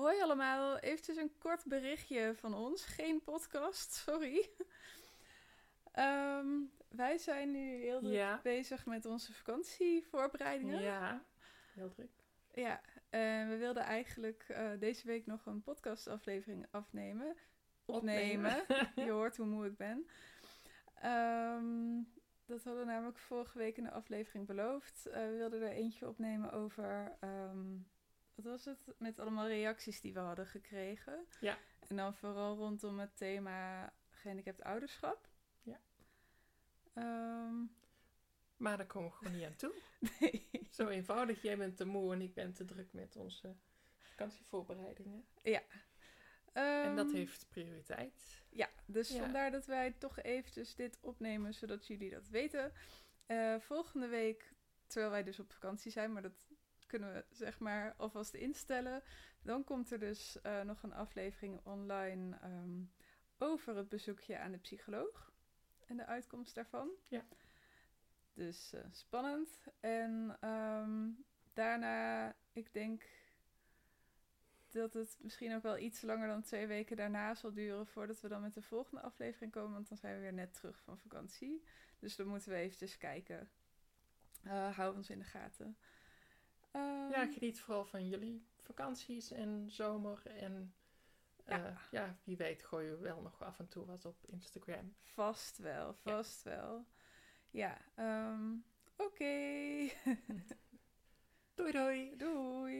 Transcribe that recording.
Hoi allemaal, eventjes een kort berichtje van ons. Geen podcast, sorry. Ehm, wij zijn nu heel druk Ja. bezig met onze vakantievoorbereidingen. Ja, heel druk. Ja, en we wilden eigenlijk eh, deze week nog een podcastaflevering afnemen. Opnemen. Je hoort hoe moe ik ben. Ehm, dat hadden we namelijk vorige week in de aflevering beloofd. Eh, we wilden er eentje opnemen over... ehm, wat was het? Met allemaal reacties die we hadden gekregen. Ja. En dan vooral rondom het thema gehandicapt ouderschap. Ja. Ehm, Maar daar komen we gewoon niet aan toe. nee. Zo eenvoudig. Jij bent te moe en ik ben te druk met onze vakantievoorbereidingen. En dat Ehm, heeft prioriteit. Ja, dus Ja. vandaar dat wij toch eventjes dit opnemen, zodat jullie dat weten. Eh, volgende week, terwijl wij dus op vakantie zijn, maar dat kunnen we zeg maar alvast instellen. Dan komt er dus eh, nog een aflevering online ehm, over het bezoekje aan de psycholoog en de uitkomst daarvan. Ja. Dus eh, spannend. En ehm, daarna, ik denk dat het misschien ook wel iets langer dan twee weken daarna zal duren voordat we dan met de volgende aflevering komen, want dan zijn we weer net terug van vakantie. Dus dan moeten we eventjes kijken. Eh hou ons in de gaten. Ehm, Ja, geniet vooral van jullie vakanties en zomer. En eh, Ja. ja. wie weet gooien we wel nog af en toe wat op Instagram. Vast wel, vast wel. Ja, ehm, oké. Doei doei! Doei.